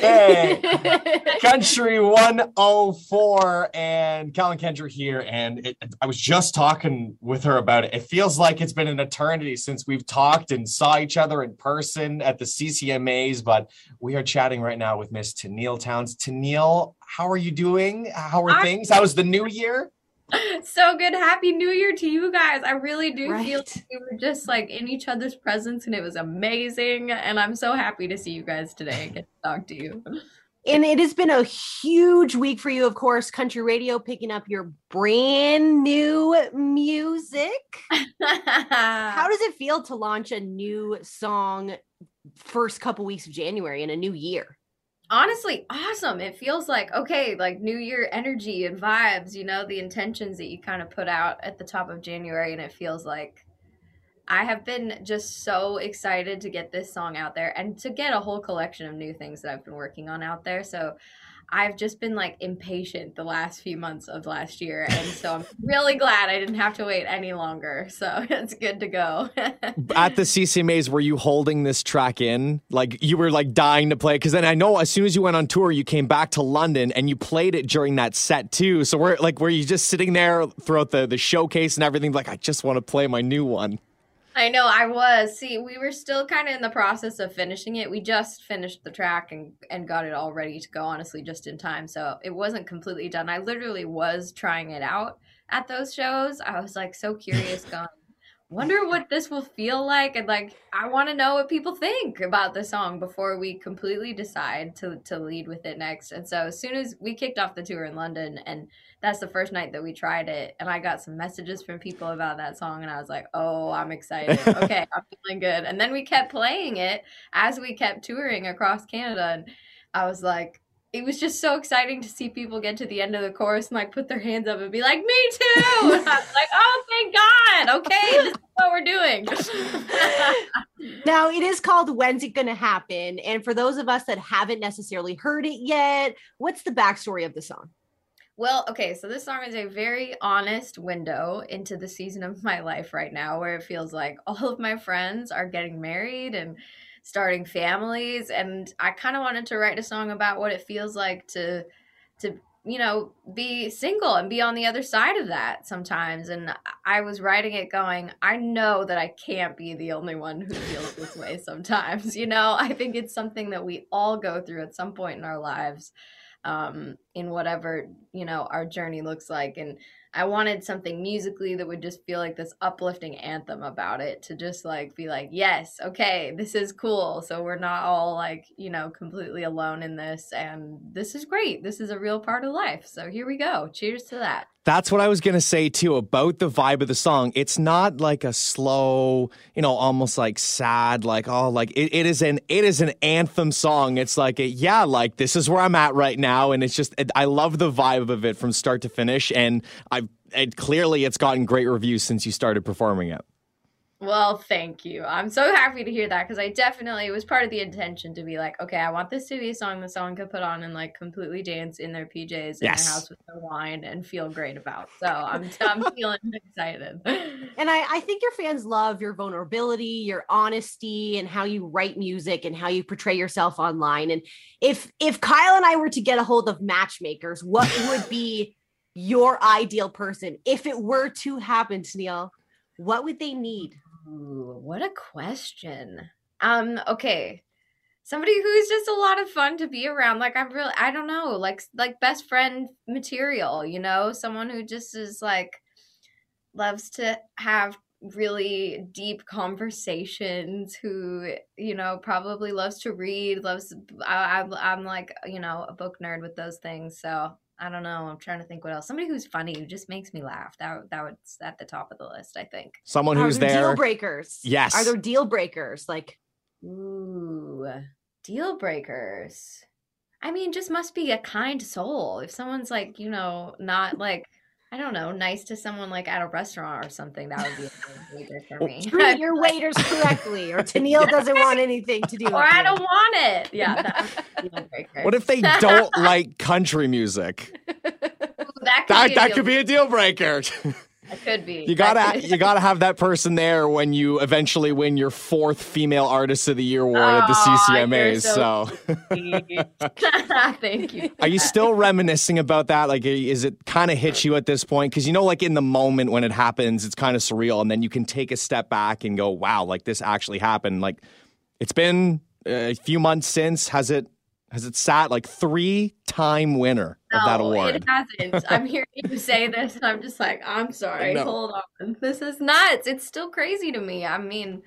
Hey, Country 104 and Kyle and Kendra here. And it, I was just talking with her about it. It feels like it's been an eternity since we've talked and saw each other in person at the CCMAs. But we are chatting right now with Miss Tenille Townes. Tenille, how are you doing? How are things? How was the new year? So good. Happy New Year to you guys. I really do right. feel like we were just like in each other's presence and it was amazing. And I'm so happy to see you guys today and get to talk to you. And it has been a huge week for you, of course. Country radio picking up your brand new music. How does it feel to launch a new song first couple weeks of January in a new year? Honestly awesome. It feels like okay, like New Year energy and vibes. You know, the intentions that you kind of put out at the top of January, and it feels like I have been just so excited to get this song out there and to get a whole collection of new things that I've been working on out there. So I've just been like impatient the last few months of last year. And so I'm really glad I didn't have to wait any longer. So it's good to go. At the CCMAs, were you holding this track in? Like you were like dying to play? Because then I know as soon as you went on tour, you came back to London and you played it during that set too. So we're like, were you just sitting there throughout the, the showcase and everything? Like, I just want to play my new one. I know I was. See, we were still kind of in the process of finishing it. We just finished the track and and got it all ready to go honestly just in time. So it wasn't completely done. I literally was trying it out at those shows. I was like so curious going wonder what this will feel like and like i want to know what people think about the song before we completely decide to to lead with it next. And so as soon as we kicked off the tour in london and that's the first night that we tried it and i got some messages from people about that song and i was like oh i'm excited. Okay i'm feeling good. And then we kept playing it as we kept touring across canada and i was like it was just so exciting to see people get to the end of the chorus and like put their hands up and be like, "Me too!" And I was like, "Oh, thank Okay, this is what we're doing." now it is called "When's It Gonna Happen?" And for those of us that haven't necessarily heard it yet, what's the backstory of the song? Well, okay, so this song is a very honest window into the season of my life right now, where it feels like all of my friends are getting married and starting families and I kind of wanted to write a song about what it feels like to to you know be single and be on the other side of that sometimes. And I was writing it going I know that I can't be the only one who feels this way sometimes you know? I think it's something that we all go through at some point in our lives. Um in whatever you know our journey looks like and I wanted something musically that would just feel like this uplifting anthem about it to just like be like, yes, okay, this is cool. So we're not all like, you know, completely alone in this. And this is great. This is a real part of life. So here we go. Cheers to that. That's what I was going to say too about the vibe of the song. It's not like a slow, you know, almost like sad, like, oh, like it, it is an, it is an anthem song. It's like, a, yeah, like this is where I'm at right now. And it's just, I love the vibe of it from start to finish. And I've, and clearly it's gotten great reviews since you started performing it. Well, thank you. I'm so happy to hear that because I definitely it was part of the intention to be like, okay, I want this to be a song that someone could put on and like completely dance in their PJs in yes. their house with their wine and feel great about. So I'm I'm feeling excited. And I I think your fans love your vulnerability, your honesty, and how you write music and how you portray yourself online. And if if Kyle and I were to get a hold of matchmakers, what would be your ideal person if it were to happen, Neil? What would they need? Ooh, what a question. Um, okay. Somebody who's just a lot of fun to be around. Like I'm really I don't know, like like best friend material, you know? Someone who just is like loves to have really deep conversations who you know probably loves to read loves I, I'm, I'm like you know a book nerd with those things so I don't know. I'm trying to think what else. Somebody who's funny who just makes me laugh. That that was at the top of the list, I think. Someone who's there, there. Deal breakers. Yes. Are there deal breakers? Like, ooh, deal breakers. I mean, just must be a kind soul. If someone's like, you know, not like I don't know, nice to someone like at a restaurant or something. That would be a waiter for me. Treat your waiters correctly, or Tenille yeah. doesn't want anything to do. With Or I don't want it. Yeah. That what if they don't like country music? Ooh, that could, that, that could be a deal breaker. I could be. You gotta you gotta have that person there when you eventually win your fourth female artist of the year award at the CCMAs. so, so. thank you. Are you still reminiscing about that? Like, is it kind of hit you at this point? Because you know, like in the moment when it happens, it's kind of surreal, and then you can take a step back and go, "Wow, like this actually happened." Like, it's been a few months since. Has it? Has it sat like three time winner no, of that award? It hasn't. I'm hearing you say this and I'm just like, I'm sorry. Hold on. This is nuts. It's still crazy to me. I mean,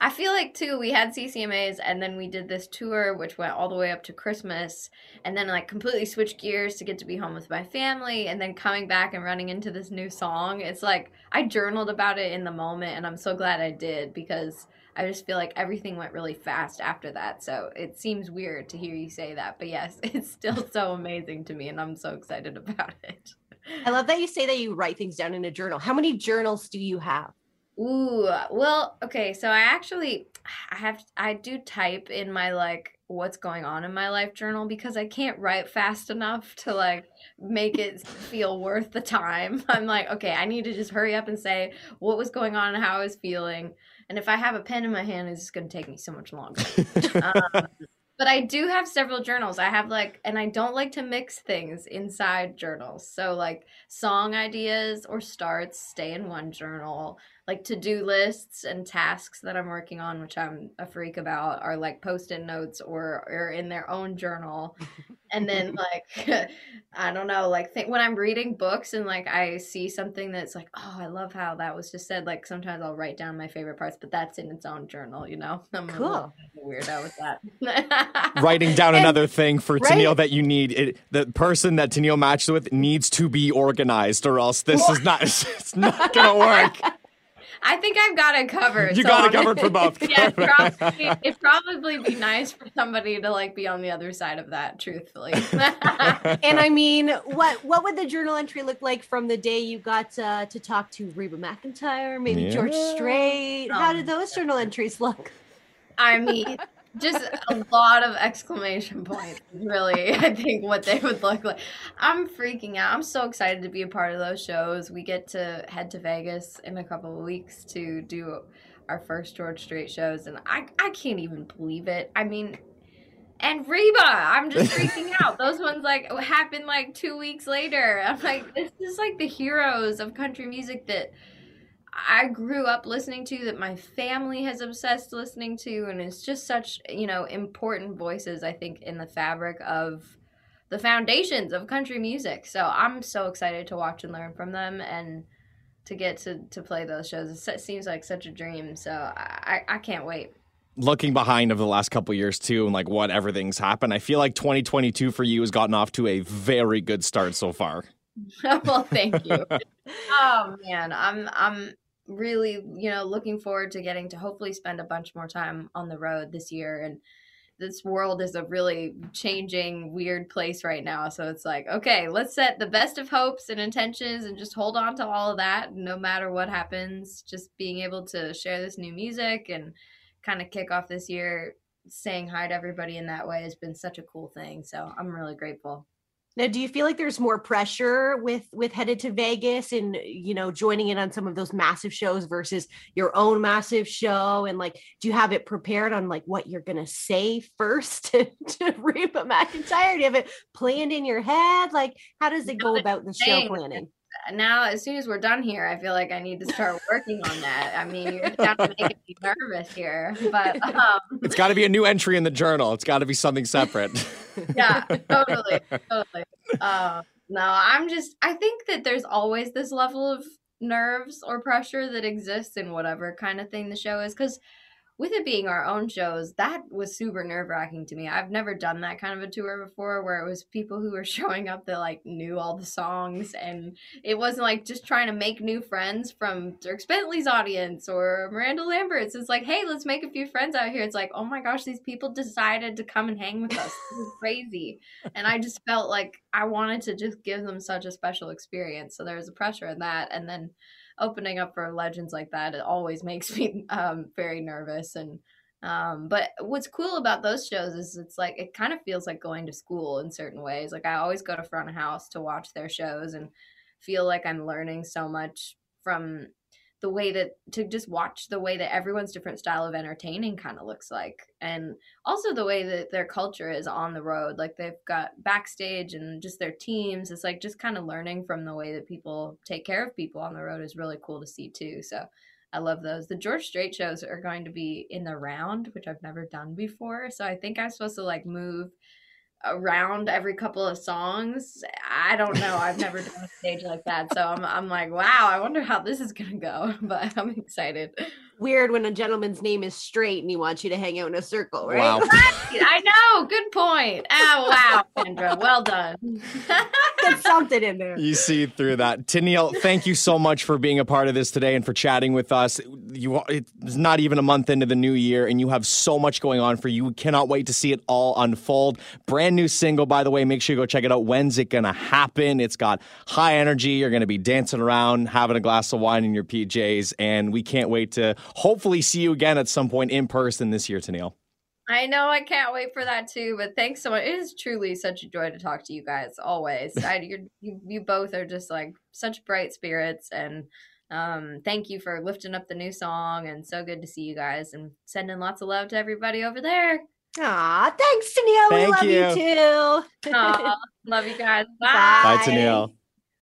I feel like too, we had CCMAs and then we did this tour which went all the way up to Christmas and then like completely switched gears to get to be home with my family and then coming back and running into this new song. It's like I journaled about it in the moment and I'm so glad I did because I just feel like everything went really fast after that. So it seems weird to hear you say that. But yes, it's still so amazing to me and I'm so excited about it. I love that you say that you write things down in a journal. How many journals do you have? Ooh, well, okay. So I actually I have I do type in my like what's going on in my life journal because I can't write fast enough to like make it feel worth the time. I'm like, okay, I need to just hurry up and say what was going on and how I was feeling. And if I have a pen in my hand, it's just going to take me so much longer. um, but I do have several journals. I have like, and I don't like to mix things inside journals. So, like, song ideas or starts stay in one journal. Like, to do lists and tasks that I'm working on, which I'm a freak about, are like post it notes or, or in their own journal. and then, like, I don't know, like, th- when I'm reading books and like I see something that's like, oh, I love how that was just said. Like, sometimes I'll write down my favorite parts, but that's in its own journal, you know? I'm cool. weirdo with that. writing down another thing for right? Tenille that you need. It, the person that Tenille matches with needs to be organized, or else this what? is not. It's not gonna work. I think I've got it covered. You so got it covered for both. yeah, it'd probably, it'd probably be nice for somebody to like be on the other side of that, truthfully. and I mean, what what would the journal entry look like from the day you got uh, to talk to Reba McEntire, maybe yeah. George Strait? How did those journal entries look? I mean, just a lot of exclamation points really i think what they would look like i'm freaking out i'm so excited to be a part of those shows we get to head to vegas in a couple of weeks to do our first george strait shows and i, I can't even believe it i mean and Reba, I'm just freaking out. Those ones like happened like two weeks later. I'm like, this is like the heroes of country music that I grew up listening to, that my family has obsessed listening to, and it's just such, you know, important voices, I think, in the fabric of the foundations of country music. So I'm so excited to watch and learn from them and to get to, to play those shows. It seems like such a dream. So I, I can't wait. Looking behind over the last couple years too, and like what everything's happened, I feel like 2022 for you has gotten off to a very good start so far. well, thank you. oh man, I'm I'm really, you know, looking forward to getting to hopefully spend a bunch more time on the road this year. And this world is a really changing, weird place right now. So it's like, okay, let's set the best of hopes and intentions and just hold on to all of that no matter what happens. Just being able to share this new music and kind of kick off this year saying hi to everybody in that way has been such a cool thing. So I'm really grateful. Now, do you feel like there's more pressure with with headed to Vegas and you know joining in on some of those massive shows versus your own massive show? And like, do you have it prepared on like what you're gonna say first to, to Reba McEntire? Do you have it planned in your head? Like, how does it go about the show planning? Now as soon as we're done here, I feel like I need to start working on that. I mean, you're to make me nervous here, but um, it's got to be a new entry in the journal. It's got to be something separate. yeah, totally, totally. Uh, no, I'm just. I think that there's always this level of nerves or pressure that exists in whatever kind of thing the show is because with it being our own shows, that was super nerve wracking to me. I've never done that kind of a tour before where it was people who were showing up that like knew all the songs and it wasn't like just trying to make new friends from Dierks Bentley's audience or Miranda Lambert's. It's like, hey, let's make a few friends out here. It's like, oh my gosh, these people decided to come and hang with us. This is crazy. and I just felt like I wanted to just give them such a special experience. So there was a pressure in that. And then opening up for legends like that it always makes me um, very nervous and um, but what's cool about those shows is it's like it kind of feels like going to school in certain ways like i always go to front house to watch their shows and feel like i'm learning so much from the way that to just watch the way that everyone's different style of entertaining kind of looks like and also the way that their culture is on the road like they've got backstage and just their teams it's like just kind of learning from the way that people take care of people on the road is really cool to see too so I love those. The George Strait shows are going to be in the round, which I've never done before. So I think I'm supposed to like move around every couple of songs. I don't know. I've never done a stage like that. So I'm, I'm like, wow, I wonder how this is to go, but I'm excited. Weird when a gentleman's name is straight and he wants you to hang out in a circle, right? Wow. I know. Good point. Oh, wow, Kendra. Well done. Get something in there. You see through that. Tenille, thank you so much for being a part of this today and for chatting with us. You It's not even a month into the new year, and you have so much going on for you. We cannot wait to see it all unfold. Brand new single, by the way. Make sure you go check it out. When's it going to happen? It's got high energy. You're going to be dancing around, having a glass of wine in your PJs, and we can't wait to hopefully see you again at some point in person this year, Tenille. I know I can't wait for that too, but thanks so much. It is truly such a joy to talk to you guys always. I, you you both are just like such bright spirits, and um, thank you for lifting up the new song. And so good to see you guys, and sending lots of love to everybody over there. Aw, thanks, Tenille. we love you, you too. Aww, love you guys. Bye. Bye, Tenille.